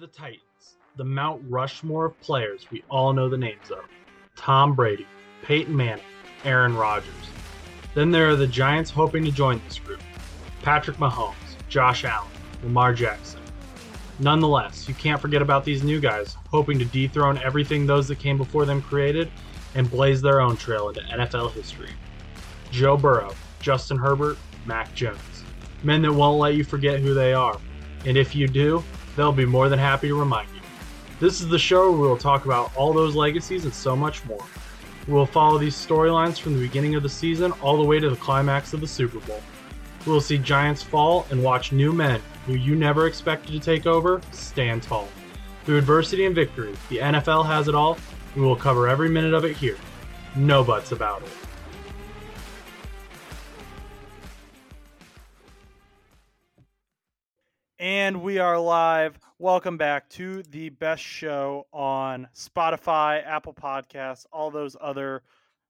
the Titans, the Mount Rushmore of players we all know the names of Tom Brady, Peyton Manning, Aaron Rodgers. Then there are the Giants hoping to join this group Patrick Mahomes, Josh Allen, Lamar Jackson. Nonetheless, you can't forget about these new guys hoping to dethrone everything those that came before them created and blaze their own trail into NFL history. Joe Burrow, Justin Herbert, Mac Jones. Men that won't let you forget who they are. And if you do, they'll be more than happy to remind you. This is the show where we will talk about all those legacies and so much more. We will follow these storylines from the beginning of the season all the way to the climax of the Super Bowl. We will see giants fall and watch new men who you never expected to take over stand tall. Through adversity and victory, the NFL has it all. and We will cover every minute of it here. No buts about it. And we are live. Welcome back to the best show on Spotify, Apple Podcasts, all those other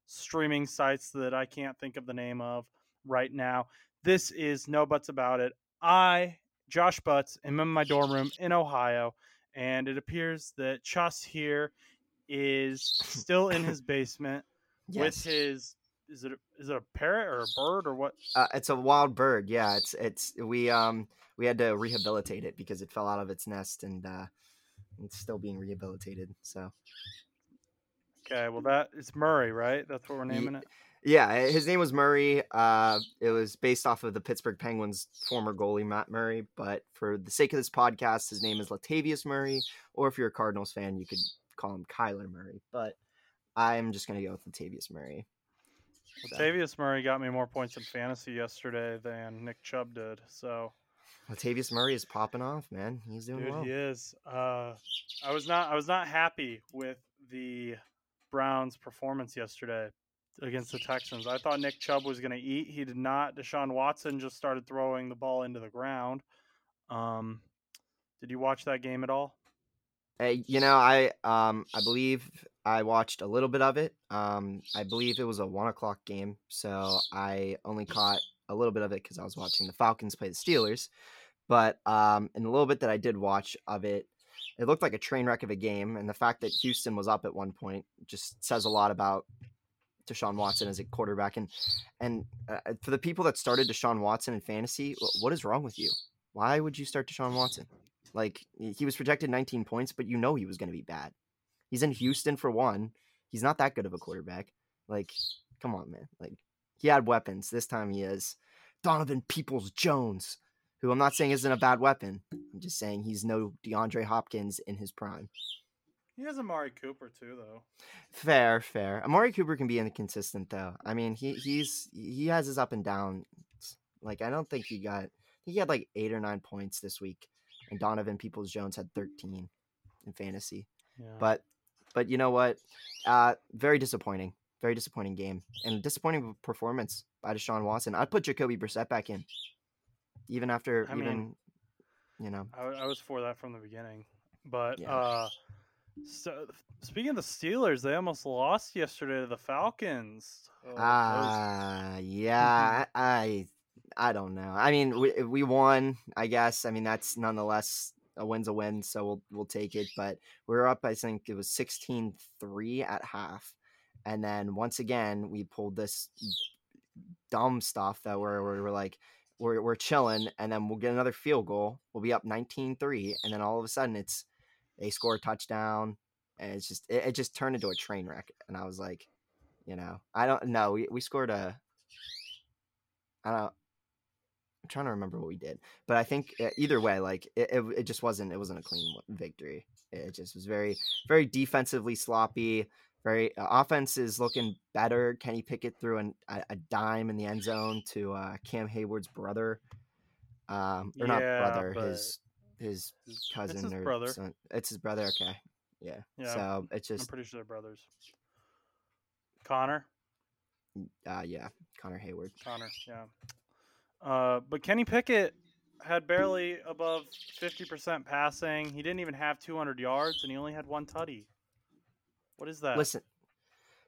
streaming sites that I can't think of the name of right now. This is No Buts About It. I, Josh Butts, am in my dorm room in Ohio, and it appears that Chus here is still in his basement with his is it a, it a parrot or a bird or what? Uh, it's a wild bird. Yeah, it's it's we um we had to rehabilitate it because it fell out of its nest and uh it's still being rehabilitated. So Okay, well that it's Murray, right? That's what we're naming it. yeah, eh, his name was Murray. Uh, it was based off of the Pittsburgh Penguins former goalie Matt Murray. But for the sake of this podcast, his name is Latavius Murray. Or if you're a Cardinals fan, you could call him Kyler Murray. But I'm just gonna go with Latavius Murray. Latavius Murray got me more points in fantasy yesterday than Nick Chubb did. So, Latavius Murray is popping off, man. He's doing dude, well. he is. Uh, I was not. I was not happy with the Browns' performance yesterday against the Texans. I thought Nick Chubb was going to eat. He did not. Deshaun Watson just started throwing the ball into the ground. Um, did you watch that game at all? Hey, you know, I um I believe I watched a little bit of it. Um, I believe it was a one o'clock game, so I only caught a little bit of it because I was watching the Falcons play the Steelers. But um, in a little bit that I did watch of it, it looked like a train wreck of a game, and the fact that Houston was up at one point just says a lot about Deshaun Watson as a quarterback. And and uh, for the people that started Deshaun Watson in fantasy, what is wrong with you? Why would you start Deshaun Watson? Like he was projected 19 points, but you know he was going to be bad. He's in Houston for one. He's not that good of a quarterback. Like, come on, man. Like he had weapons. This time he is Donovan Peoples Jones, who I'm not saying isn't a bad weapon. I'm just saying he's no DeAndre Hopkins in his prime. He has Amari Cooper too, though. Fair, fair. Amari Cooper can be inconsistent though. I mean, he he's he has his up and down. Like I don't think he got he had like eight or nine points this week, and Donovan Peoples Jones had 13 in fantasy. Yeah. But but you know what? Uh, very disappointing. Very disappointing game and disappointing performance by Deshaun Watson. I'd put Jacoby Brissett back in, even after I even mean, you know. I, I was for that from the beginning. But Yeah. uh so speaking of the Steelers, they almost lost yesterday to the Falcons. Oh, that was- Ah, yeah. I, I I don't know. I mean, we we won. I guess. I mean, that's nonetheless a win's a win, so we'll we'll take it. But we were up. I think it was 16-3 at half, and then once again we pulled this dumb stuff that we're we're, we're like. We're, we're chilling, and then we'll get another field goal. We'll be up 19-3, and then all of a sudden it's they score a touchdown, and it's just it, it just turned into a train wreck. And I was like, you know, I don't know. We we scored a. I don't. I'm trying to remember what we did, but I think uh, either way, like it, it, it just wasn't. It wasn't a clean victory. It just was very, very defensively sloppy. Very uh, offense is looking better. Kenny Pickett threw an, a, a dime in the end zone to uh, Cam Heyward's brother, um, or not brother, his his it's cousin his or brother. son. It's his brother. Okay, yeah. Yeah, So it's I'm just, pretty sure they're brothers. Connor, uh, yeah, Connor Heyward. Connor, yeah. Uh, but Kenny Pickett had barely above 50% passing. He didn't even have 200 yards, and he only had one tutty. What is that? Listen,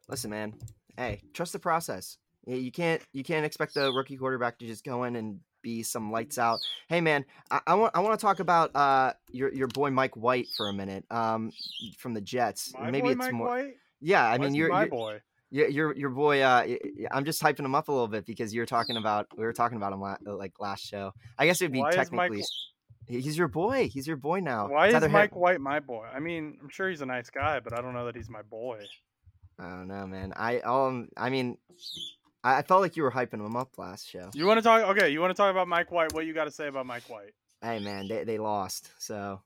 listen, man. Hey, trust the process. You can't you can't expect the rookie quarterback to just go in and be some lights out. Hey man, I, I want I want to talk about uh your your boy Mike White for a minute. Um, from the Jets. My Maybe boy it's Mike more. White? Yeah, I mean you're, my you're boy. Your your your boy. Uh, I'm just hyping him up a little bit because you were talking about we were talking about him la- uh, like last show. I guess it would be Why technically. He's your boy. He's your boy now. Why is Mike White my boy? I mean, I'm sure he's a nice guy, but I don't know that he's my boy. I don't know, man. I um, I mean, I, I felt like you were hyping him up last show. You want to talk? Okay, you want to talk about Mike White? What you got to say about Mike White? Hey, man, they they lost, so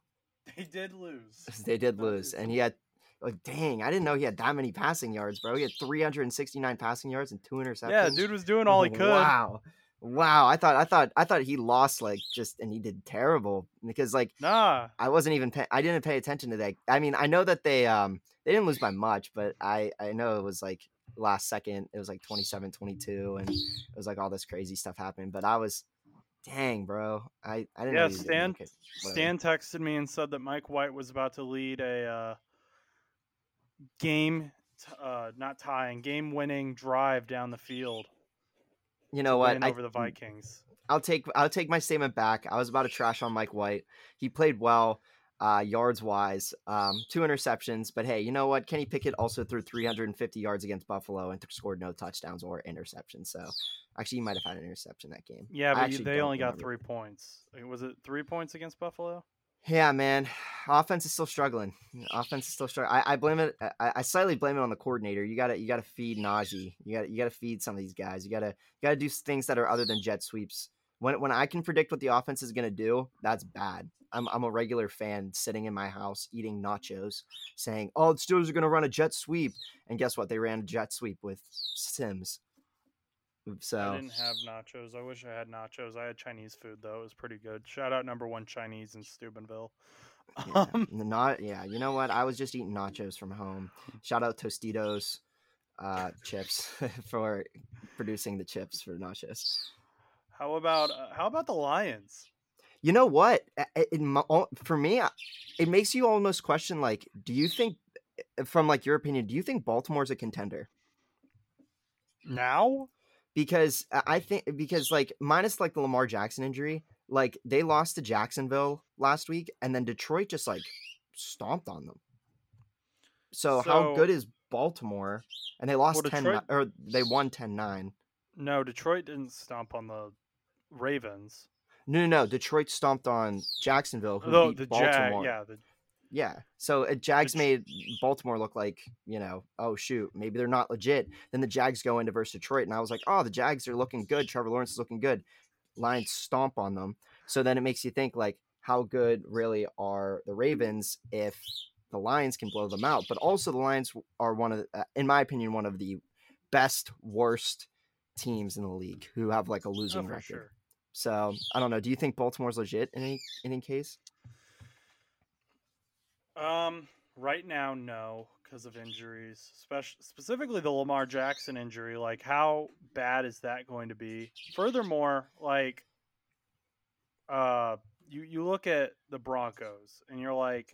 They did lose. they did lose, and he had. Like, dang, I didn't know he had that many passing yards, bro. He had 369 passing yards and two interceptions. Yeah, dude was doing all he could. Wow, wow. I thought, I thought, I thought he lost like just, and he did terrible because like Nah, I wasn't even pay- I didn't pay attention to that. I mean, I know that they um they didn't lose by much, but I I know it was like last second. It was like 27-22 and it was like all this crazy stuff happened, but I was dang, bro. I I didn't Yeah, he was doing Stan- okay. Stan texted me and said that Mike White was about to lead a uh, game, t- uh, not tying, game winning drive down the field. You know what? I, over the Vikings. I'll take I'll take my statement back. I was about to trash on Mike White. He played well, uh, yards wise. Um, two interceptions, but hey, you know what? Kenny Pickett also threw 350 yards against Buffalo and scored no touchdowns or interceptions. So actually, he might have had an interception that game. Yeah, but you, they only got remember. three points. Was it three points against Buffalo? Yeah, man. Offense is still struggling. Offense is still struggling. I, I blame it. I, I slightly blame it on the coordinator. You gotta you gotta feed Najee. You gotta you gotta feed some of these guys. You gotta you gotta do things that are other than jet sweeps. When when I can predict what the offense is gonna do, that's bad. I'm I'm a regular fan sitting in my house eating nachos, saying, "Oh, the Steelers are gonna run a jet sweep," and guess what? They ran a jet sweep with Sims. So I didn't have nachos. I wish I had nachos. I had Chinese food though. It was pretty good. Shout out number one Chinese in Steubenville. Yeah, Um, not yeah. You know what? I was just eating nachos from home. Shout out Tostitos uh, chips for producing the chips for nachos. how about uh, how about the Lions? You know what? A- a- it for me, it makes you almost question like, do you think, from like your opinion, do you think Baltimore's a contender? Now? Because I I think because like minus like the Lamar Jackson injury, like they lost to Jacksonville last week, and then Detroit just like stomped on them. So, how good is Baltimore? And they lost Well, 10 Detroit- or they won 10-9. No, Detroit didn't stomp on the Ravens. No, no, no. Detroit stomped on Jacksonville, who beat the Baltimore. Jag, yeah, the, Yeah. So uh, Jags made Baltimore look like, you know, oh shoot, maybe they're not legit. Then the Jags go into versus Detroit, and I was like, oh, the Jags are looking good. Trevor Lawrence is looking good. Lions stomp on them. So then it makes you think like, how good really are the Ravens if the Lions can blow them out? But also the Lions are one of, the, uh, in my opinion, one of the best worst teams in the league who have like a oh, losing for record. sure. So I don't know. Do you think Baltimore's legit in any in any case? Um, right now, no, because of injuries, especially specifically the Lamar Jackson injury. Like, how bad is that going to be? Furthermore, like, uh, you you look at the Broncos and you're like,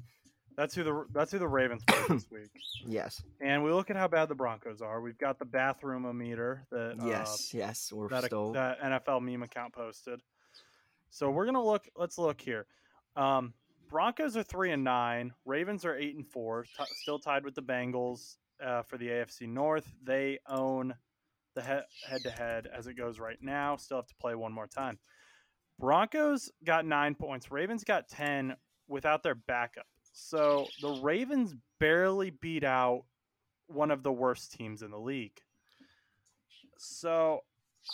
that's who the that's who the Ravens played this week. Yes. And we look at how bad the Broncos are. We've got the bathroom meter that uh, Yes. yes. We're that, still. that NFL meme account posted. So we're gonna look. Let's look here. Um, Broncos are three and nine. Ravens are eight and four. T- still tied with the Bengals uh, for the AFC North. They own the head to head as it goes right now. Still have to play one more time. Broncos got nine points. Ravens got ten without their backup. So the Ravens barely beat out one of the worst teams in the league. So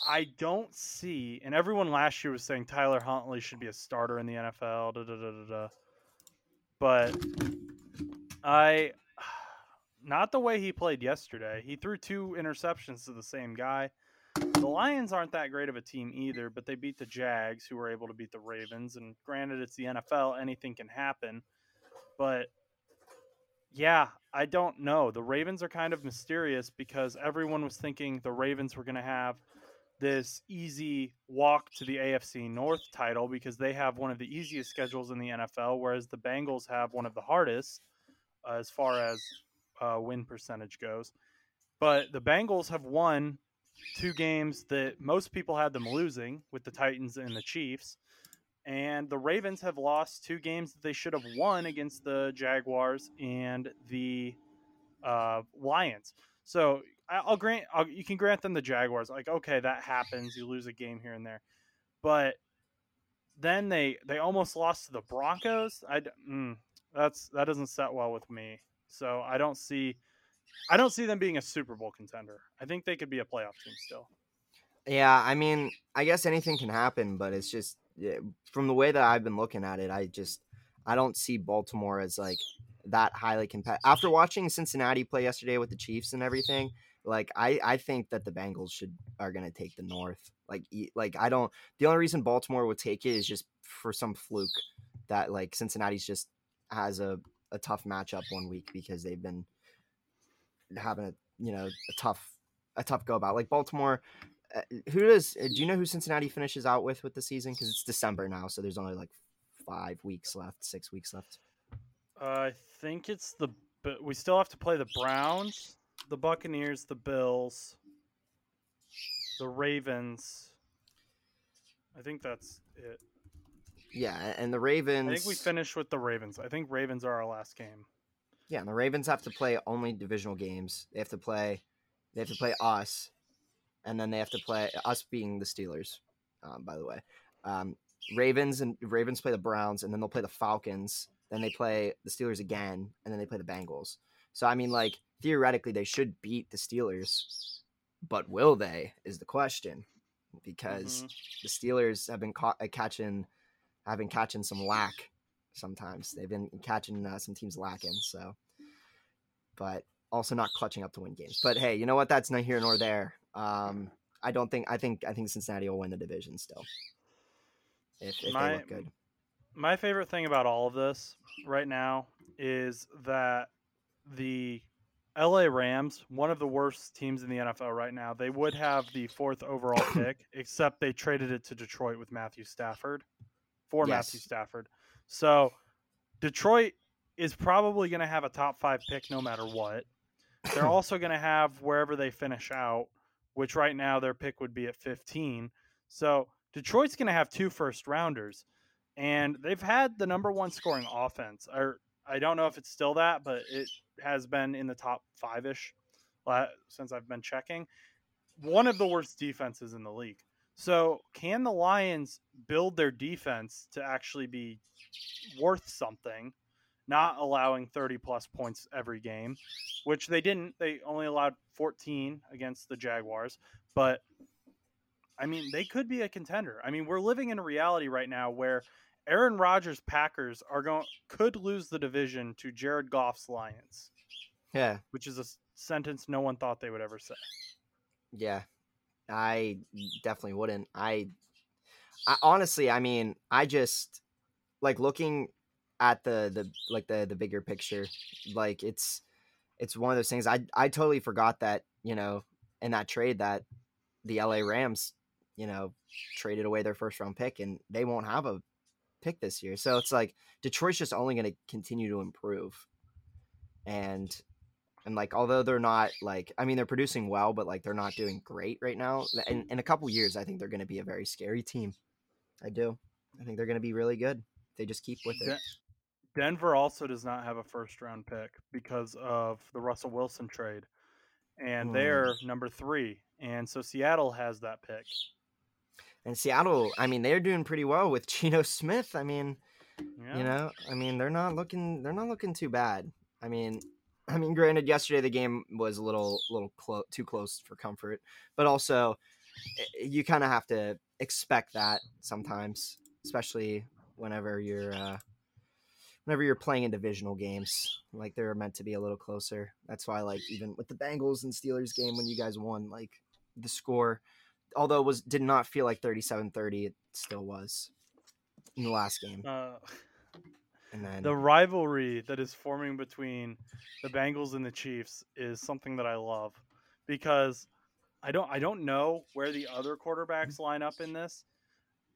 I don't see, and everyone last year was saying Tyler Huntley should be a starter in the NFL. Da, da, da, da, da. But I, not the way he played yesterday. He threw two interceptions to the same guy. The Lions aren't that great of a team either, but they beat the Jags, who were able to beat the Ravens. And granted, it's the NFL; anything can happen. But yeah, I don't know. The Ravens are kind of mysterious because everyone was thinking the Ravens were going to have this easy walk to the AFC North title because they have one of the easiest schedules in the NFL, whereas the Bengals have one of the hardest uh, as far as uh, win percentage goes. But the Bengals have won two games that most people had them losing with the Titans and the Chiefs. And the Ravens have lost two games that they should have won against the Jaguars and the uh, Lions. So I'll grant I'll, you can grant them the Jaguars. Like, okay, that happens. You lose a game here and there, but then they they almost lost to the Broncos. I mm, that's that doesn't set well with me. So I don't see I don't see them being a Super Bowl contender. I think they could be a playoff team still. Yeah, I mean, I guess anything can happen, but it's just from the way that I've been looking at it, I just I don't see Baltimore as like that highly competitive. After watching Cincinnati play yesterday with the Chiefs and everything, like I I think that the Bengals should are going to take the North. Like like I don't the only reason Baltimore would take it is just for some fluke that like Cincinnati's just has a a tough matchup one week because they've been having a you know a tough a tough go about. Like Baltimore, uh, who does uh, do you know who Cincinnati finishes out with with the season? Because it's December now, so there's only like five weeks left, six weeks left. Uh, I think it's the but we still have to play the Browns, the Buccaneers, the Bills, the Ravens. I think that's it. Yeah, and the Ravens. I think we finish with the Ravens. I think Ravens are our last game. Yeah, and the Ravens have to play only divisional games. They have to play. They have to play us, and then they have to play us being the Steelers. Um, by the way, um, Ravens and Ravens play the Browns, and then they'll play the Falcons. Then they play the Steelers again, and then they play the Bengals. So I mean, like theoretically, they should beat the Steelers, but will they? Is the question, because mm-hmm. the Steelers have been caught uh, catching, have been catching some lack sometimes. They've been catching uh, some teams lacking. So, but also not clutching up to win games. But hey, you know what? That's not here nor there. Um, I don't think. I think. I think Cincinnati will win the division still. If, if my, they look good. My favorite thing about all of this right now is that the LA Rams, one of the worst teams in the NFL right now, they would have the fourth overall pick, except they traded it to Detroit with Matthew Stafford for yes. Matthew Stafford. So Detroit is probably going to have a top five pick no matter what. They're also going to have wherever they finish out, which right now their pick would be at 15. So Detroit's going to have two first rounders, and they've had the number one scoring offense. Or I don't know if it's still that, but it has been in the top five ish since I've been checking. One of the worst defenses in the league. So, can the Lions build their defense to actually be worth something, not allowing 30 plus points every game, which they didn't. They only allowed 14 against the Jaguars, but I mean, they could be a contender. I mean, we're living in a reality right now where Aaron Rodgers Packers are going could lose the division to Jared Goff's Lions. Yeah, which is a sentence no one thought they would ever say. Yeah, I definitely wouldn't. I, I honestly, I mean, I just like looking at the the like the the bigger picture. Like it's it's one of those things. I I totally forgot that you know in that trade that the LA Rams you know traded away their first round pick and they won't have a pick this year. So it's like Detroit's just only going to continue to improve. And and like although they're not like I mean they're producing well, but like they're not doing great right now. In in a couple years, I think they're going to be a very scary team. I do. I think they're going to be really good. They just keep with it. Denver also does not have a first round pick because of the Russell Wilson trade, and mm. they're number three, and so Seattle has that pick. And Seattle, I mean, they're doing pretty well with Geno Smith. I mean, yeah. you know, I mean, they're not looking, they're not looking too bad. I mean, I mean, granted, yesterday the game was a little, little clo- too close for comfort, but also eh, you kind of have to expect that sometimes, especially whenever you're, uh, whenever you're playing in divisional games, like they're meant to be a little closer. That's why, like, even with the Bengals and Steelers game when you guys won, like the score, although it was did not feel like 37-30, it still was in the last game. Uh, and then the rivalry that is forming between the Bengals and the Chiefs is something that I love because I don't I don't know where the other quarterbacks line up in this,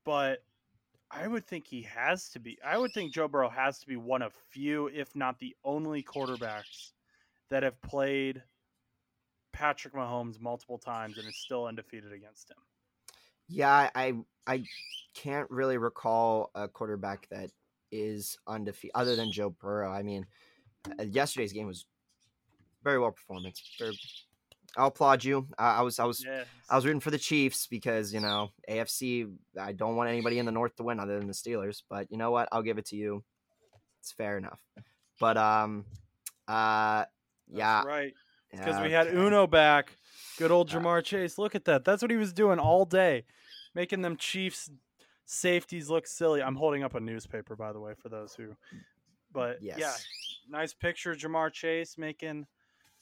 but I would think he has to be. I would think Joe Burrow has to be one of few, if not the only quarterbacks that have played Patrick Mahomes multiple times and is still undefeated against him. Yeah, I I can't really recall a quarterback that is undefeated other than Joe Burrow. I mean, uh, yesterday's game was very well performance. Very, I'll applaud you. I, I was I was. I was rooting for the Chiefs because you know AFC. I don't want anybody in the North to win other than the Steelers. But you know what? I'll give it to you. It's fair enough. But um, uh, yeah, right. Because we had okay. Uno back. Good old Ja'Marr Chase. Look at that. That's what he was doing all day, making them Chiefs safeties look silly. I'm holding up a newspaper, by the way, for those who. But yeah, nice picture, Ja'Marr Chase making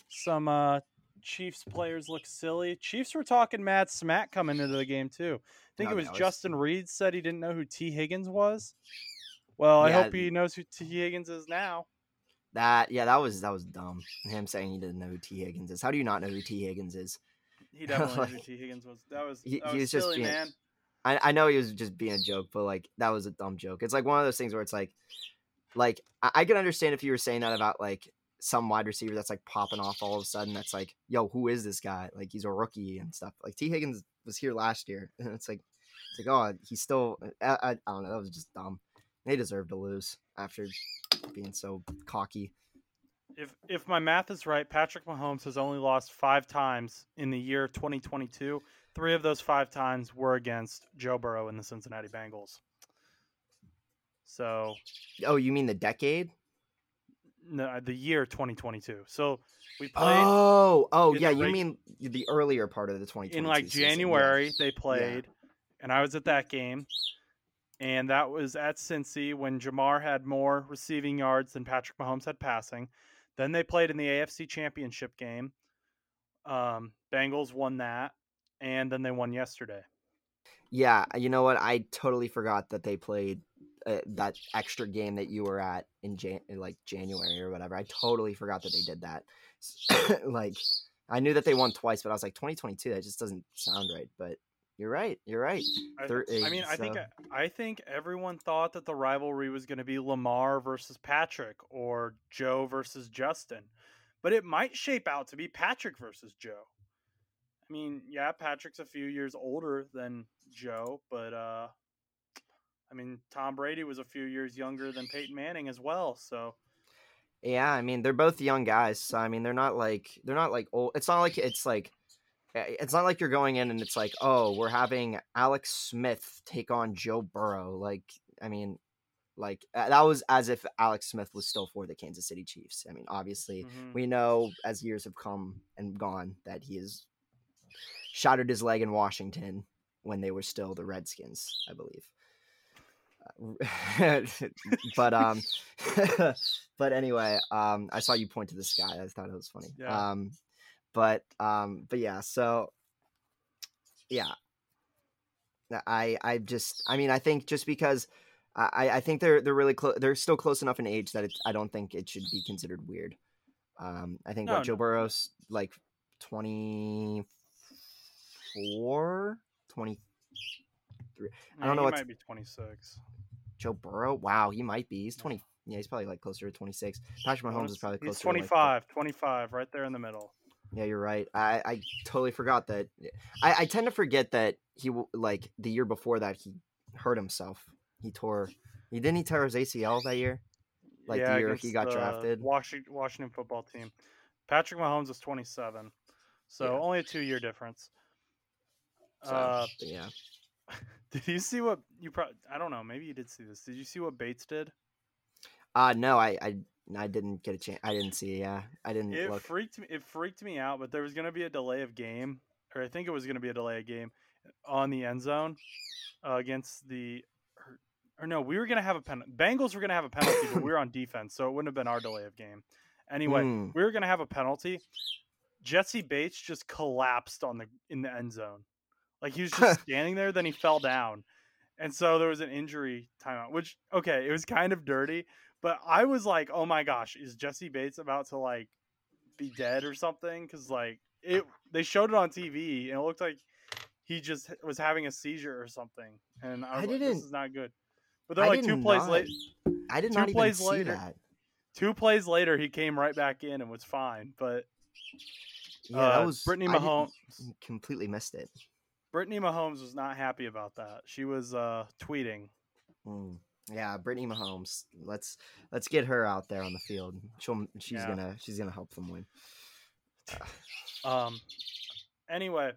some uh, Chiefs players look silly. Chiefs were talking mad smack coming into the game too. I think No, it was Justin Reid said he didn't know who Tee Higgins was. Well, I hope he knows who Tee Higgins is now. That yeah, that was that was dumb. Him saying he didn't know who Tee Higgins is. How do you not know who Tee Higgins is? He definitely knew who Tee Higgins was. That was he- that he was, was just silly, being- man. I, I know he was just being a joke, but like that was a dumb joke. It's like one of those things where it's like, like I, I can understand if you were saying that about like some wide receiver that's like popping off all of a sudden. That's like, yo, who is this guy? Like he's a rookie and stuff. Like Tee Higgins was here last year, and it's like, it's like, oh, he's still. Uh, I, I, I don't know. That was just dumb. They deserve to lose after being so cocky. If if my math is right, Patrick Mahomes has only lost five times in the year 2022. Three of those five times were against Joe Burrow and the Cincinnati Bengals. So Oh, you mean the decade? no, uh, the year 2022. So we played Oh, oh yeah. You reg- mean the earlier part of the 2020 in like season, yeah. January. They played, and I was at that game, and that was at Cincy when Ja'Marr had more receiving yards than Patrick Mahomes had passing. Then they played in the AFC Championship game. Um, Bengals won that, and then they won yesterday. Yeah, you know what? I totally forgot that they played uh, that extra game that you were at in Jan- in, like January or whatever. I totally forgot that they did that. like, I knew that they won twice, but I was like, 2022. That just doesn't sound right. But you're right. You're right. I, I mean, I think so- I think everyone thought that the rivalry was going to be Lamar versus Patrick or Joe versus Justin, but it might shape out to be Patrick versus Joe. I mean, yeah, Patrick's a few years older than Joe, but uh, I mean, Tom Brady was a few years younger than Peyton Manning as well. So Yeah, I mean, they're both young guys. So I mean, they're not like they're not like old. It's not like it's like it's not like you're going in and it's like, oh, we're having Alex Smith take on Joe Burrow. Like, I mean, like that was as if Alex Smith was still for the Kansas City Chiefs. I mean, obviously, mhm. we know as years have come and gone that he has shattered his leg in Washington when they were still the Redskins, I believe. Uh, but um, but anyway, um, I saw you point to the sky. I thought it was funny. Yeah. Um, but um, but yeah. So yeah, I I just I mean I think just because. I, I think they're they're really close. They're still close enough in age that it's, I don't think it should be considered weird. Um, I think No, what Joe no. Burrow's like 24, 23. I don't know He what's- might be 26. Joe Burrow. Wow, he might be. He's 20. Yeah, he's probably like closer to 26. Patrick Mahomes is probably closer. He's to, like, 25, 25, right there in the middle. Yeah, you're right. I, I totally forgot that. I, I tend to forget that he like the year before that he hurt himself. He tore. He didn't he tear his ACL that year. Like, the year he got drafted? Washington, Washington football team. Patrick Mahomes is 27, so Yeah. only a two year difference. So, Uh, yeah. did you see what you? Pro- I don't know. Maybe you did see this. Did you see what Bates did? Uh no, I I I didn't get a chance. I didn't see. Yeah, I didn't It look. freaked me. It freaked me out. But there was going to be a delay of game, or I think it was going to be a delay of game on the end zone uh, against the. Or, or no, we were going to have a penalty. Bengals were going to have a penalty, but we were on defense, so it wouldn't have been our delay of game. Anyway, Hmm. we were going to have a penalty. Jessie Bates just collapsed on the in the end zone, like he was just standing there. Then he fell down, and so there was an injury timeout. Which okay, it was kind of dirty, but I was like, oh my gosh, is Jessie Bates about to like be dead or something? Because like it, they showed it on TV and it looked like he just was having a seizure or something. And I, I was like, didn't- this is not good. But they're I like two plays later. I did two not even plays see later- that. Two plays later, he came right back in and was fine. But Yeah, Uh, that was Brittany Mahomes. completely missed it. Brittany Mahomes was not happy about that. She was uh, tweeting. Mm. Yeah, Brittany Mahomes. Let's let's get her out there on the field. She'll she's Yeah. gonna she's gonna help them win. Um. Anyway,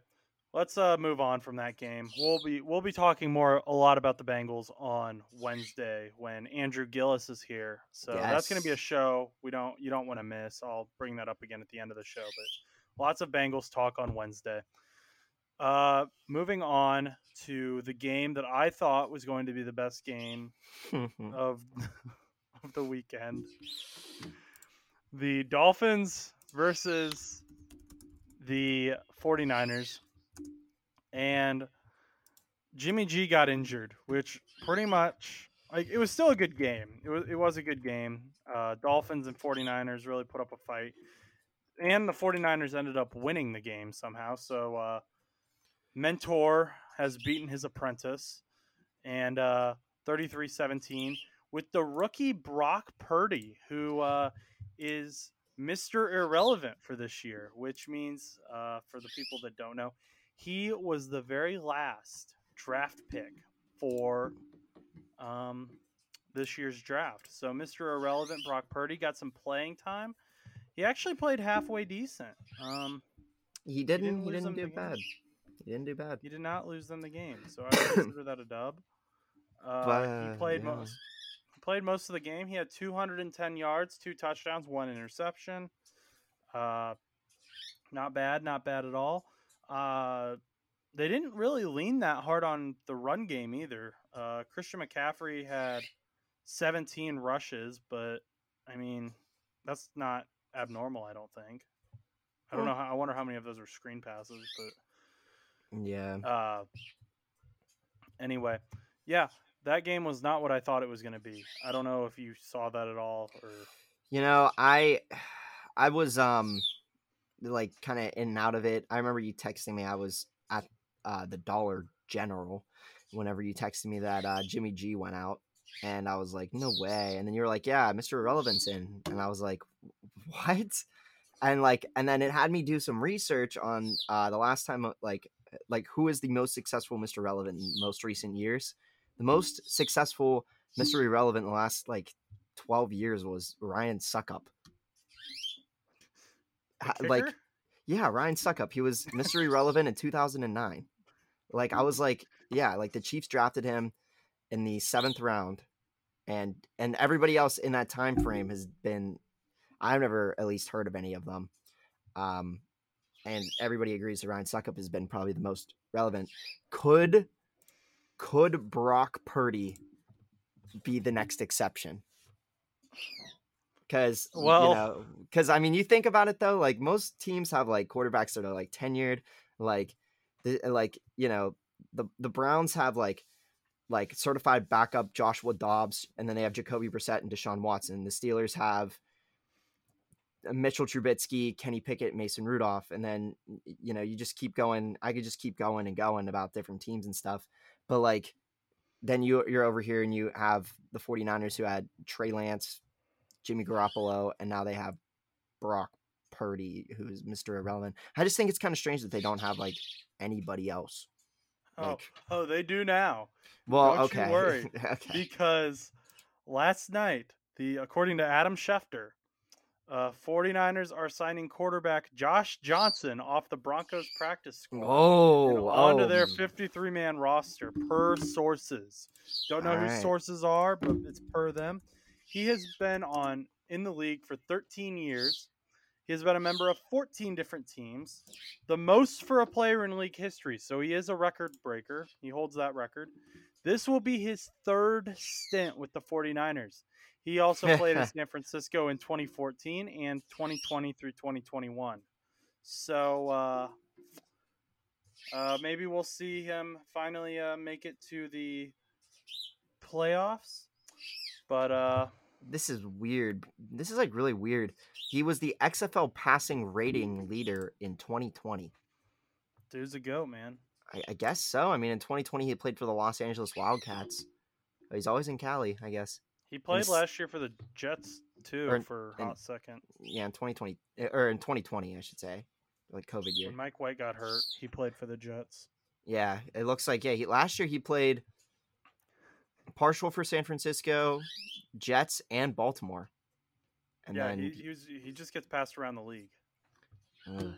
let's uh move on from that game. We'll be we'll be talking more a lot about the Bengals on Wednesday when Andrew Gillis is here. So that's going to be a show we don't you don't want to miss. I'll bring that up again at the end of the show. But lots of Bengals talk on Wednesday. Uh, moving on to the game that I thought was going to be the best game of of the weekend. The Dolphins versus the 49ers. And Jimmy G got injured, which pretty much like it was still a good game. It was it was a good game. Uh, Dolphins and 49ers really put up a fight. And the 49ers ended up winning the game somehow. So uh, Mentor has beaten his apprentice and uh 33-17 with the rookie Brock Purdy, who uh, is Mr. Irrelevant for this year, which means, uh, for the people that don't know, he was the very last draft pick for um, this year's draft. So, Mr. Irrelevant Brock Purdy got some playing time. He actually played halfway decent. Um, he didn't didn't he didn't do bad. He didn't do bad. he did not lose them the game, so I consider that a dub. Uh, But, he played yeah. most. He played most of the game. He had 210 yards, two touchdowns, one interception. Uh, not bad, not bad at all. Uh, they didn't really lean that hard on the run game either. Uh, Christian McCaffrey had 17 rushes, but I mean, that's not abnormal. I don't think. I don't know. How, I wonder how many of those were screen passes, but Yeah. uh, anyway, yeah, that game was not what I thought it was going to be. I don't know if you saw that at all or You know, I I was um like kind of in and out of it. I remember you texting me. I was at uh, the Dollar General whenever you texted me that uh, Jimmy G went out, and I was like, no way. And then you were like, yeah, Mr. Irrelevant's in, and I was like, what? And like, and then it had me do some research on uh, the last time, uh, like, like who is the most successful Mr. Relevant in most recent years? The most successful Mr. Irrelevant in the last like 12 years was Ryan Succop. like yeah, Ryan Succop. He was Mr. Irrelevant in 2009. Like I was like, yeah, like the Chiefs drafted him in the 7th round and and everybody else in that time frame has been I've never at least heard of any of them. Um and everybody agrees that Ryan Succop has been probably the most relevant. Could could Brock Purdy be the next exception? Because Well- you know, because I mean, you think about it though, like most teams have like quarterbacks that are like tenured, like the like you know the the Browns have like like certified backup Joshua Dobbs, and then they have Jacoby Brissett and Deshaun Watson. The Steelers have Mitchell Trubisky, Kenny Pickett, Mason Rudolph, and then you know you just keep going. I could just keep going and going about different teams and stuff, but like then you you're over here and you have the 49ers who had Trey Lance, Jimmy Garoppolo, and now they have Brock Purdy, who's Mr. Irrelevant. I just think it's kind of strange that they don't have like anybody else. oh, like- oh, they do now Well, Don't okay. worry, okay. because last night, the according to Adam Schefter, uh, 49ers are signing quarterback Josh Johnson off the Broncos practice squad. Oh, onto oh. their 53 man roster per sources. Don't know whose Alright. sources are, but it's per them. He has been on in the league for 13 years. He has been a member of 14 different teams, the most for a player in league history. So he is a record breaker. He holds that record. This will be his third stint with the 49ers. He also played in San Francisco in 2014 and 2020 through 2021. So uh, uh, maybe we'll see him finally uh, make it to the playoffs. But uh, this is weird. This is like really weird. He was the XFL passing rating leader in 2020. dude's a goat, man. I, I guess so. I mean, in 2020, he played for the Los Angeles Wildcats. But he's always in Cali, I guess. He played s- last year for the Jets too in- for a hot second. Yeah, in 2020 eh, or in 2020, I should say. like COVID year. When Mike White got hurt, he played for the Jets. Yeah, it looks like yeah. He last year he played partial for San Francisco, Jets, and Baltimore. And yeah, then he, he was he just gets passed around the league. ugh.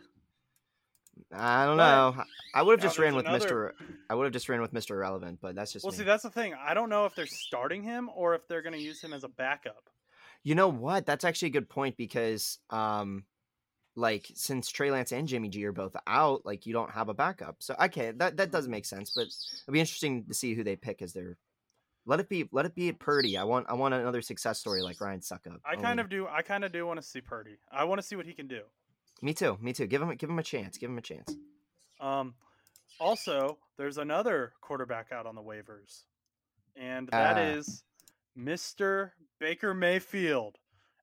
I don't But- know. I would have just ran with another- Mister. I would have just ran with Mister Irrelevant, but that's just Well, me. see, that's the thing. I don't know if they're starting him or if they're going to use him as a backup. You know what? That's actually a good point because, um, like since Trey Lance and Jimmy G are both out, like you don't have a backup. So okay, that that does make sense. But it'll be interesting to see who they pick as their. Let it be. Let it be Purdy. I want. I want another success story like Ryan Succop. I kind of do. I kind of do want to see Purdy. I want to see what he can do. Me too. Me too. Give him. Give him a chance. Give him a chance. Um, also, there's another quarterback out on the waivers, and that Ah. is Mr. Baker Mayfield,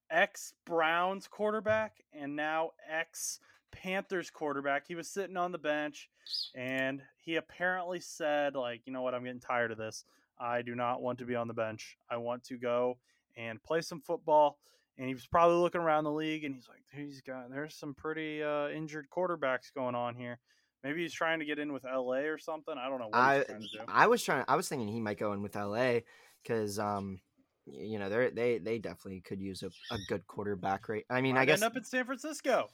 ex Browns quarterback, and now ex Panthers quarterback. He was sitting on the bench, and he apparently said, like, you know what, I'm getting tired of this. I do not want to be on the bench. I want to go and play some football. And he was probably looking around the league, and he's like, "He's got there's some pretty uh, injured quarterbacks going on here." Maybe he's trying to get in with LA or something. I don't know what I he's trying to do. I was trying. I was thinking he might go in with LA because um, you know they they they definitely could use a, a good quarterback. Right. I mean, I Might guess end up in San Francisco.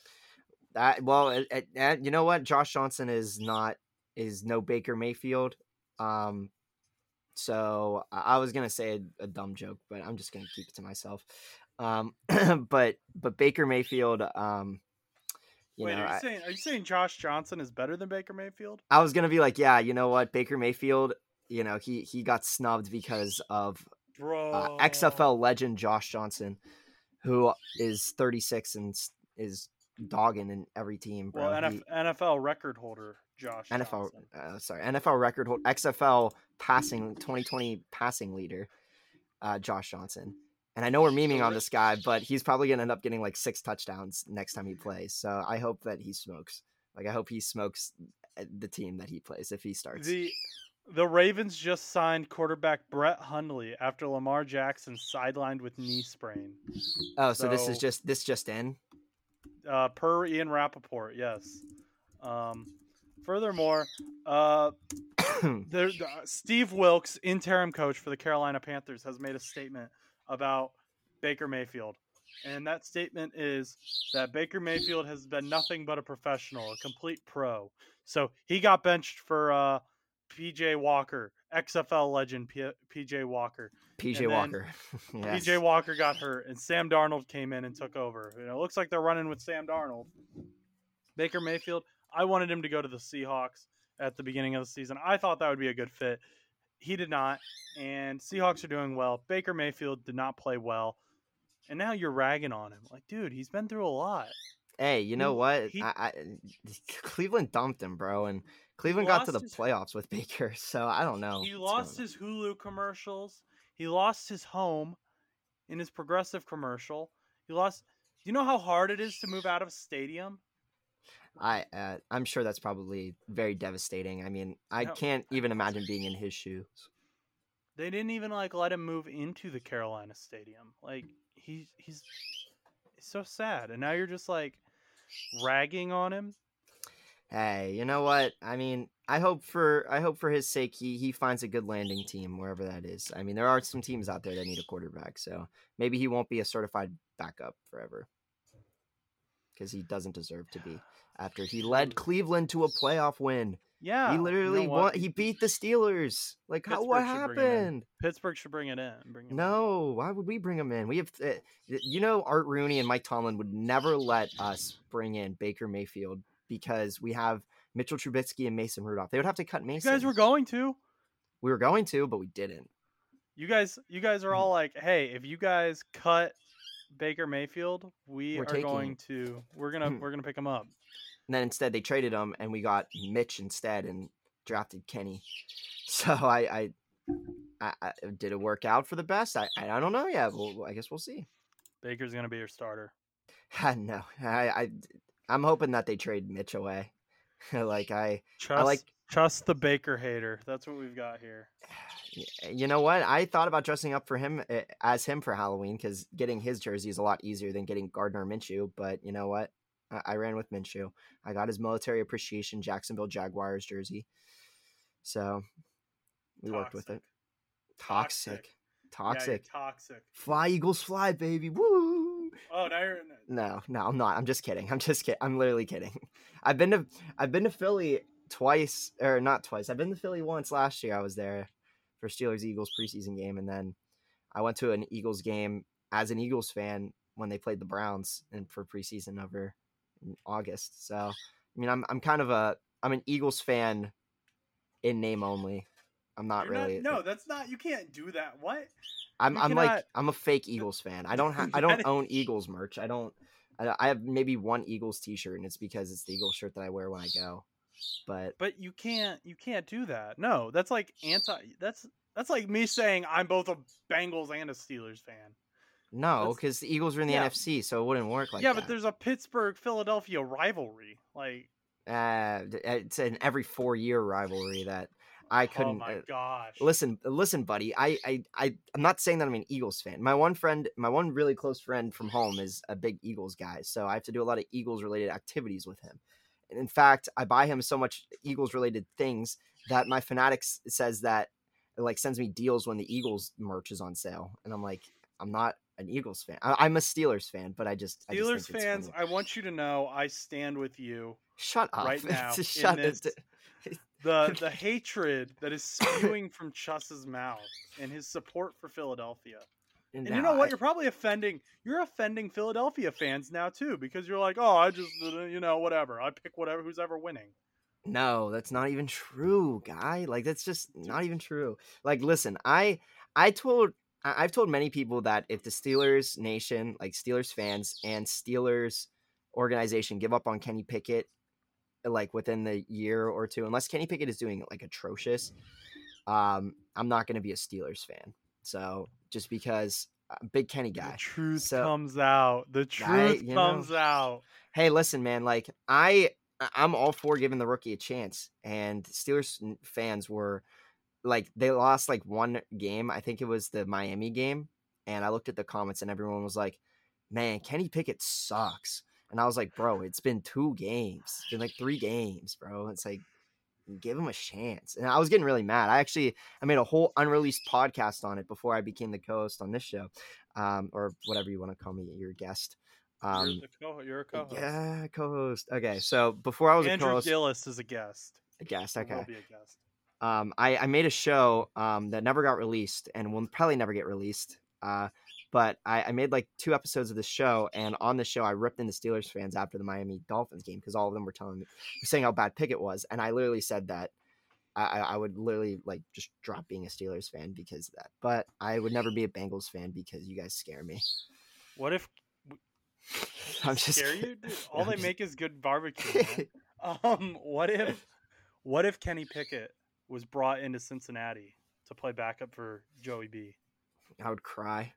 That well, it, it, you know what? Josh Johnson is not is no Baker Mayfield. Um, so I was gonna say a, a dumb joke, but I'm just gonna keep it to myself. Um, but but Baker Mayfield, um, you Wait, know, are you saying are you saying Josh Johnson is better than Baker Mayfield? I was gonna be like, yeah, you know what? Baker Mayfield, you know, he he got snubbed because of Bro, uh, XFL legend Josh Johnson, who is 36 and is dogging in every team. Bro. Well, He- NFL record holder Josh NFL, uh, sorry, NFL record hold, XFL passing 2020 passing leader, uh, Josh Johnson. And I know we're memeing on this guy, but he's probably gonna end up getting like six touchdowns next time he plays. So I hope that he smokes. Like I hope he smokes uh, the team that he plays if he starts. The the Ravens just signed quarterback Brett Hundley after Lamar Jackson sidelined with knee sprain. oh, so, this is just this just in. Uh, per Ian Rapoport, yes. Um, furthermore, uh, there, uh, Steve Wilks, interim coach for the Carolina Panthers, has made a statement about Baker Mayfield. And that statement is that Baker Mayfield has been nothing but a professional, a complete pro. So he got benched for uh, PJ Walker, XFL legend P- PJ Walker. PJ Walker. Yes. PJ Walker got hurt, and Sam Darnold came in and took over. You know, it looks like they're running with Sam Darnold. Baker Mayfield, I wanted him to go to the Seahawks at the beginning of the season. I thought that would be a good fit. He did not, and Seahawks are doing well. Baker Mayfield did not play well, and now you're ragging on him. Like, dude, he's been through a lot. Hey, you know what? he- I, I, Cleveland dumped him, bro, and Cleveland got to the his- playoffs with Baker. So I don't know. he lost his Hulu commercials. He lost his home in his progressive commercial. He lost. Do you know how hard it is to move out of a stadium? I uh, I'm sure that's probably very devastating. I mean, I No. can't even imagine being in his shoes. They didn't even like let him move into the Carolina stadium. Like he he's so sad. And now you're just like ragging on him. Hey, you know what? I mean, I hope for I hope for his sake he he finds a good landing team wherever that is. I mean, there are some teams out there that need a quarterback, so maybe he won't be a certified backup forever. Because he doesn't deserve to be. After he led Cleveland to a playoff win, Yeah. he you literally know won. He beat the Steelers. Like, how, what Pittsburgh should bring him in. happened? Pittsburgh should bring it in. Bring him in. No, why would we bring him in? We have, uh, you know, Art Rooney and Mike Tomlin would never let us bring in Baker Mayfield because we have Mitchell Trubisky and Mason Rudolph. They would have to cut You guys were going to. we were going to, but we didn't. You guys you guys are all like, hey, if you guys cut Baker Mayfield, we We're are taking- going to we're gonna we're gonna pick him up. And then instead they traded him, and we got Mitch instead and drafted Kenny. So I, I, I, did it work out for the best? I, I, don't know yet. Well, I guess we'll see. Baker's gonna be your starter. no, I, I, I'm hoping that they trade Mitch away. like I, Trust I like trust the Baker hater. That's what we've got here. You know what? I thought about dressing up for him uh, as him for Halloween because getting his jersey is a lot easier than getting Gardner Minshew. But you know what? I, ran with Minshew. I got his military appreciation Jacksonville Jaguars jersey. So we worked with it. Toxic. Toxic. Yeah, toxic. Fly Eagles fly, baby. Woo! Oh, now you're No, no, I'm not. I'm just kidding. I'm just kidding. I'm literally kidding. I've been to I've been to Philly twice or not twice. I've been to Philly once last year. I was there for Steelers Eagles preseason game and then I went to an Eagles game as an Eagles fan when they played the Browns and for preseason over August. So, I mean, I'm I'm kind of a I'm an Eagles fan in name only. I'm not you're really. no, that's not. You can't do that. What? I'm you I'm like I'm a fake Eagles fan. I don't ha- I don't own Eagles merch. I don't. I, I have maybe one Eagles T-shirt, and it's because it's the Eagles shirt that I wear when I go. But But you can't. You can't do that. No, that's like anti. That's that's like me saying I'm both a Bengals and a Steelers fan. No, because the Eagles are in the yeah. NFC, so it wouldn't work like yeah, that. but there's a Pittsburgh Philadelphia rivalry. Like, uh, it's an every four year rivalry that I oh couldn't. my uh, gosh. listen listen buddy I, I i i'm not saying that i'm an eagles fan my one friend my one really close friend from home is a big eagles guy so i have to do a lot of eagles related activities with him and in fact i buy him so much eagles related things that my fanatics says that it like sends me deals when the eagles merch is on sale and i'm like i'm not an eagles fan I, i'm a steelers fan but i just I just Steelers fans. I want you to know I stand with you. shut up right now shut this- The the hatred that is spewing from Chus's mouth and his support for Philadelphia. And you know what? I- You're probably offending. You're offending Philadelphia fans now too because you're like, oh, I just, uh, you know, whatever. I pick whatever who's ever winning. No, that's not even true, guy. Like that's just not even true. Like listen, I I told I- I've told many people that if the Steelers nation, like Steelers fans and Steelers organization give up on Kenny Pickett like within the year or two, unless Kenny Pickett is doing like atrocious, um, I'm not going to be a Steelers fan. So just because I'm a big Kenny The guy. truth So- comes out. The truth know, comes out. hey, listen, man, like I I- I'm all for giving the rookie a chance. And Steelers fans were like they lost like one game. I think it was the Miami game. And I looked at the comments and everyone was like, Man, Kenny Pickett sucks. And I was like, bro, it's been two games. It's been like three games, bro. It's like give him a chance. And I was getting really mad. I actually I made a whole unreleased podcast on it before I became the co-host on this show. Um, or whatever you want to call me, your guest. Um, you're, a co-host. yeah, co-host. Okay, so before I was a Andrew co-host, Gillis is a guest. a guest. Okay, Will be a guest. Um, I I made a show um that never got released and will probably never get released. Uh, but I, I made like two episodes of the show, and on the show I ripped into Steelers fans after the Miami Dolphins game because all of them were telling me saying how bad Pickett was, and I literally said that. I, I would literally like just drop being a Steelers fan because of that, but I would never be a Bengals fan because you guys scare me. What if I'm just scare you? Dude, all I'm they just- make is good barbecue. um, what if, what if Kenny Pickett was brought into Cincinnati to play backup for Joey B? I would cry.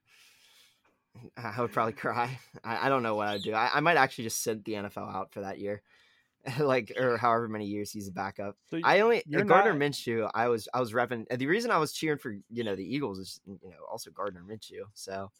I would probably cry. I, I don't know what I'd do. I, I might actually just sit the NFL out for that year, like or however many years he's a backup. So I only you're uh, Gardner not- Minshew. I was I was repping. The reason I was cheering for you know the Eagles is you know also Gardner Minshew. So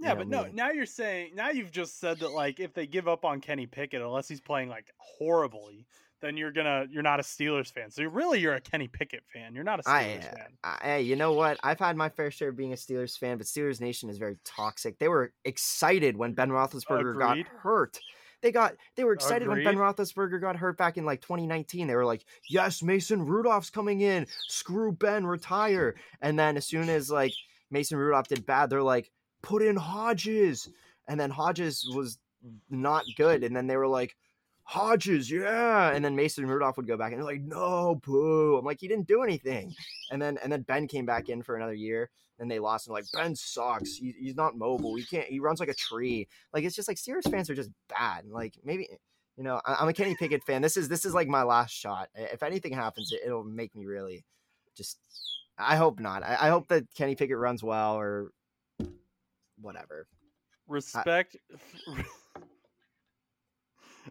yeah, know but no. me. Now you're saying now you've just said that like if they give up on Kenny Pickett unless he's playing like horribly, then you're gonna you're not a Steelers fan. So you're really you're a Kenny Pickett fan. You're not a Steelers fan. Hey, you know what? I've had my fair share of being a Steelers fan, but Steelers Nation is very toxic. They were excited when Ben Roethlisberger got hurt. They got they were excited when Ben Roethlisberger got hurt back in like 2019. They were like, "Yes, Mason Rudolph's coming in. Screw Ben, retire." And then as soon as like Mason Rudolph did bad, they're like, "Put in Hodges." And then Hodges was not good. And then they were like, Hodges, yeah. And then Mason Rudolph would go back and they're like, no, boo. I'm like, he didn't do anything. And then and then Ben came back in for another year. And they lost. And like Ben sucks. He, he's not mobile. He can't. He runs like a tree. Like it's just like Steelers fans are just bad. Like maybe you know I, I'm a Kenny Pickett fan. This is this is like my last shot. If anything happens, it, it'll make me really just. I hope not. I, I hope that Kenny Pickett runs well or whatever. respect I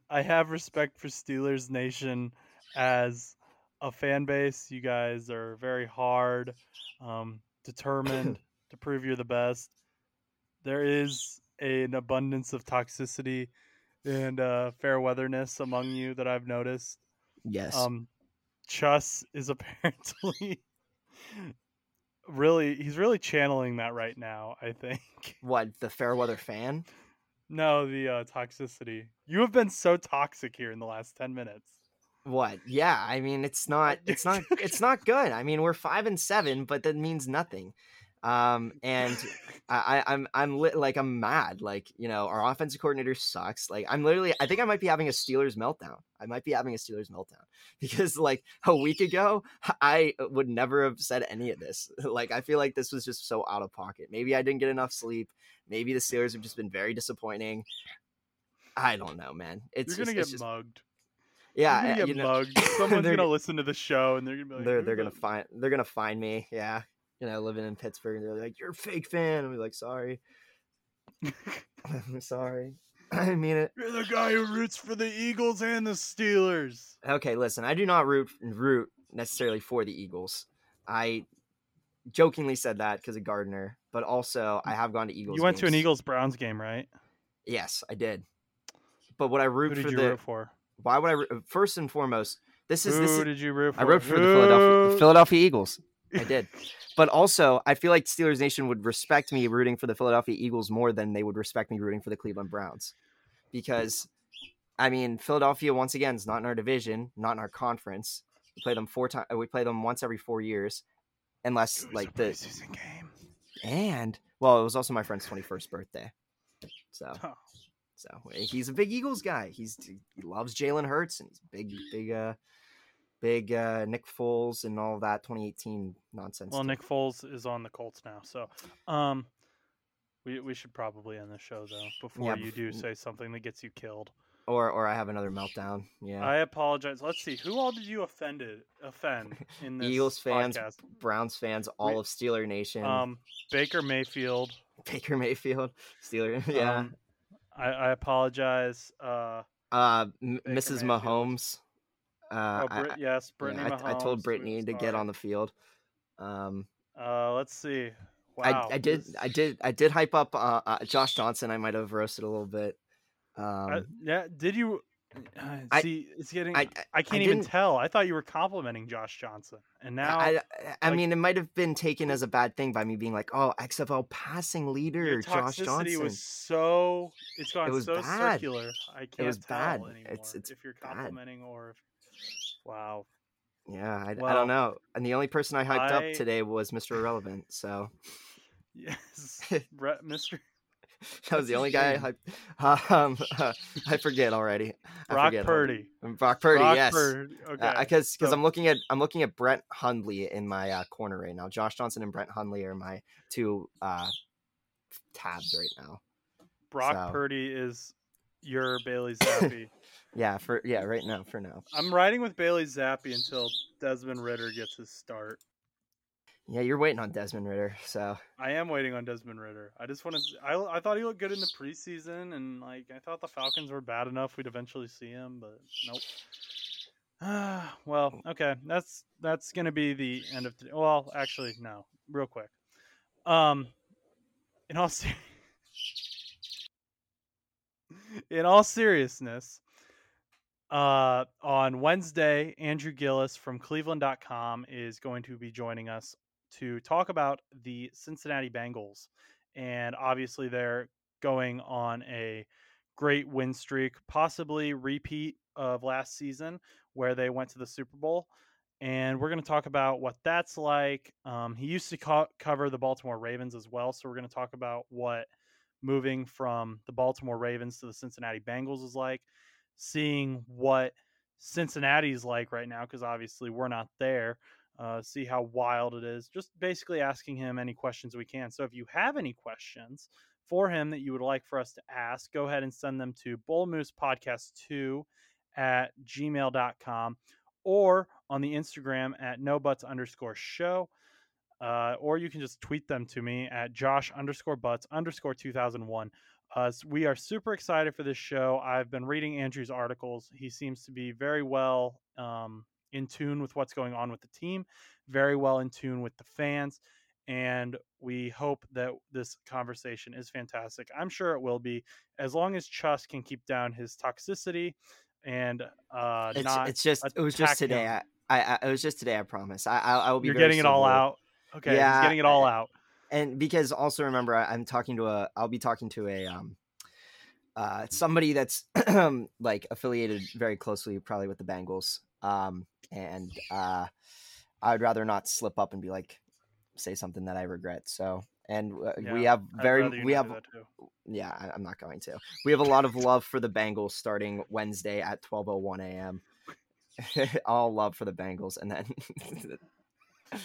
have respect for Steelers Nation as a fan base. You guys are very hard, um, determined to prove you're the best. There is an abundance of toxicity and uh, fair weatherness among you that I've noticed. Yes. Um, Chus is apparently really he's really channeling that right now. I think. what the fair weather fan? No, the uh, toxicity. You have been so toxic here in the last ten minutes. What? Yeah, I mean it's not it's not it's not good. I mean we're five and seven, but that means nothing. Um, and I, I'm I'm lit like I'm mad. Like you know our offensive coordinator sucks. Like I'm literally I think I might be having a Steelers meltdown. I might be having a Steelers meltdown because like a week ago I would never have said any of this. Like I feel like this was just so out of pocket. Maybe I didn't get enough sleep. Maybe the Steelers have just been very disappointing. I don't know, man. It's You're gonna just, get just, mugged. yeah. You're gonna uh, get you know, mugged. Someone's gonna listen to the show and they're gonna be like, they're they're gonna find they're gonna find me. Yeah, you know, living in Pittsburgh, and they're like, "You're a fake fan." I'm like, "Sorry, I'm sorry, I mean it." You're the guy who roots for the Eagles and the Steelers. Okay, listen, I do not root root necessarily for the Eagles. I jokingly said that because of Gardner, but also I have gone to Eagles. you went to an. Eagles Browns game, right? Yes, I did. But would I Who root did for you the? root for? Why would I? root- uh, First and foremost, this is Who this is did you root for? I wrote for the Philadelphia Who- Philadelphia Eagles. I did. But also, I feel like Steelers Nation would respect me rooting for the Philadelphia Eagles more than they would respect me rooting for the Cleveland Browns. Because, I mean, Philadelphia, once again, is not in our division, not in our conference. We play them four times. We play them once every four years, unless like the preseason game. and well, it was also my friend's twenty first birthday. So, Oh. so he's a big Eagles guy. He's he loves Jalen Hurts and he's a big, big, uh, big uh, Nick Foles and all that 2018 nonsense. Well, too. Nick Foles is on the Colts now, so um, we we should probably end the show though before Yeah, you do say something that gets you killed. or or I have another meltdown. Yeah, I apologize. Let's see who all did you offended offend in this Eagles fans, podcast? Browns fans, all of Steeler Nation, Um, Baker Mayfield. Baker Mayfield, Steeler. Yeah, Um, I, I apologize. Uh, uh, Baker Mrs. Mayfield. Mahomes. Uh, oh, Brit- I- yes, yeah, Brittany I, Mahomes. I told Brittany to get on the field. Um, Uh, let's see. Wow, I, I did this- I did I did hype up uh, uh, Josh Johnson. I might have roasted a little bit. Um, I- yeah, did you? Uh, I- see, it's getting. I, I, I can't even tell. I thought you were complimenting Josh Johnson, and now I, I, I like- mean, it might have been taken as a bad thing by me being like, "Oh, XFL passing leader, Josh Johnson." was so. It's gone was so bad. circular. I can't it was tell bad. anymore It's- it's if you're bad. complimenting or if. Wow. Yeah, I, I don't know. And the only person I hyped I- up today was Mr. Irrelevant. So Yes, Brett, Mr. that was the only guy I hyped. Um, I forget already. I Brock forget. Hold on. Purdy. Brock Purdy. Brock yes. Purdy. Okay. Because because so- I'm looking at I'm looking at Brett Hundley in my uh, corner right now. Josh Johnson and Brett Hundley are my two uh, tabs right now. Brock so- Purdy is your Bailey Zappe. Yeah, for yeah, right now for now. I'm riding with Bailey Zappe until Desmond Ridder gets his start. Yeah, you're waiting on Desmond Ridder. So I am waiting on Desmond Ridder. I just want to. I, I thought he looked good in the preseason, and like I thought the Falcons were bad enough we'd eventually see him, but nope. Ah, well, okay. That's that's gonna be the end of. The, well, actually, no. Real quick. Um, in all ser- in all seriousness, uh, on Wednesday, Andrew Gillis from Cleveland.com is going to be joining us to talk about the Cincinnati Bengals. And obviously, they're going on a great win streak, possibly repeat of last season where they went to the Super Bowl. And we're going to talk about what that's like. Um, he used to co- cover the Baltimore Ravens as well. So we're going to talk about what moving from the Baltimore Ravens to the Cincinnati Bengals is like, seeing what Cincinnati's like right now, because obviously we're not there uh, see how wild it is. Just basically asking him any questions we can. So if you have any questions for him that you would like for us to ask, go ahead and send them to Bull Moose Podcast 2 at gmail.com or on the Instagram at no buts underscore show. Uh, or you can just tweet them to me at Josh underscore butts underscore 2001. Uh, we are super excited for this show. I've been reading Andrew's articles. He seems to be very well um, in tune with what's going on with the team, very well in tune with the fans, and we hope that this conversation is fantastic. I'm sure it will be, as long as Chus can keep down his toxicity and uh, It's, not. it's just it was just today. I, I, I it was just today. I promise. I I, I will be. You're getting it all out. Okay, Yeah, he's getting it all out. And because also remember I, i'm talking to a i'll be talking to a um uh somebody that's like affiliated very closely probably with the bengals um and uh i would rather not slip up and be like say something that i regret so and uh, we have very we have do that too. yeah I, i'm not going to we have a lot of love for the bengals starting wednesday at 1201 a.m all love for the bengals and then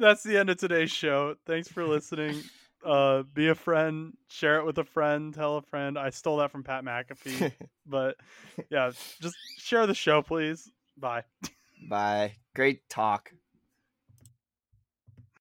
That's the end of today's show. Thanks for listening. Uh, be a friend, share it with a friend, tell a friend. I stole that from Pat McAfee, but yeah, just share the show, please. Bye. bye great talk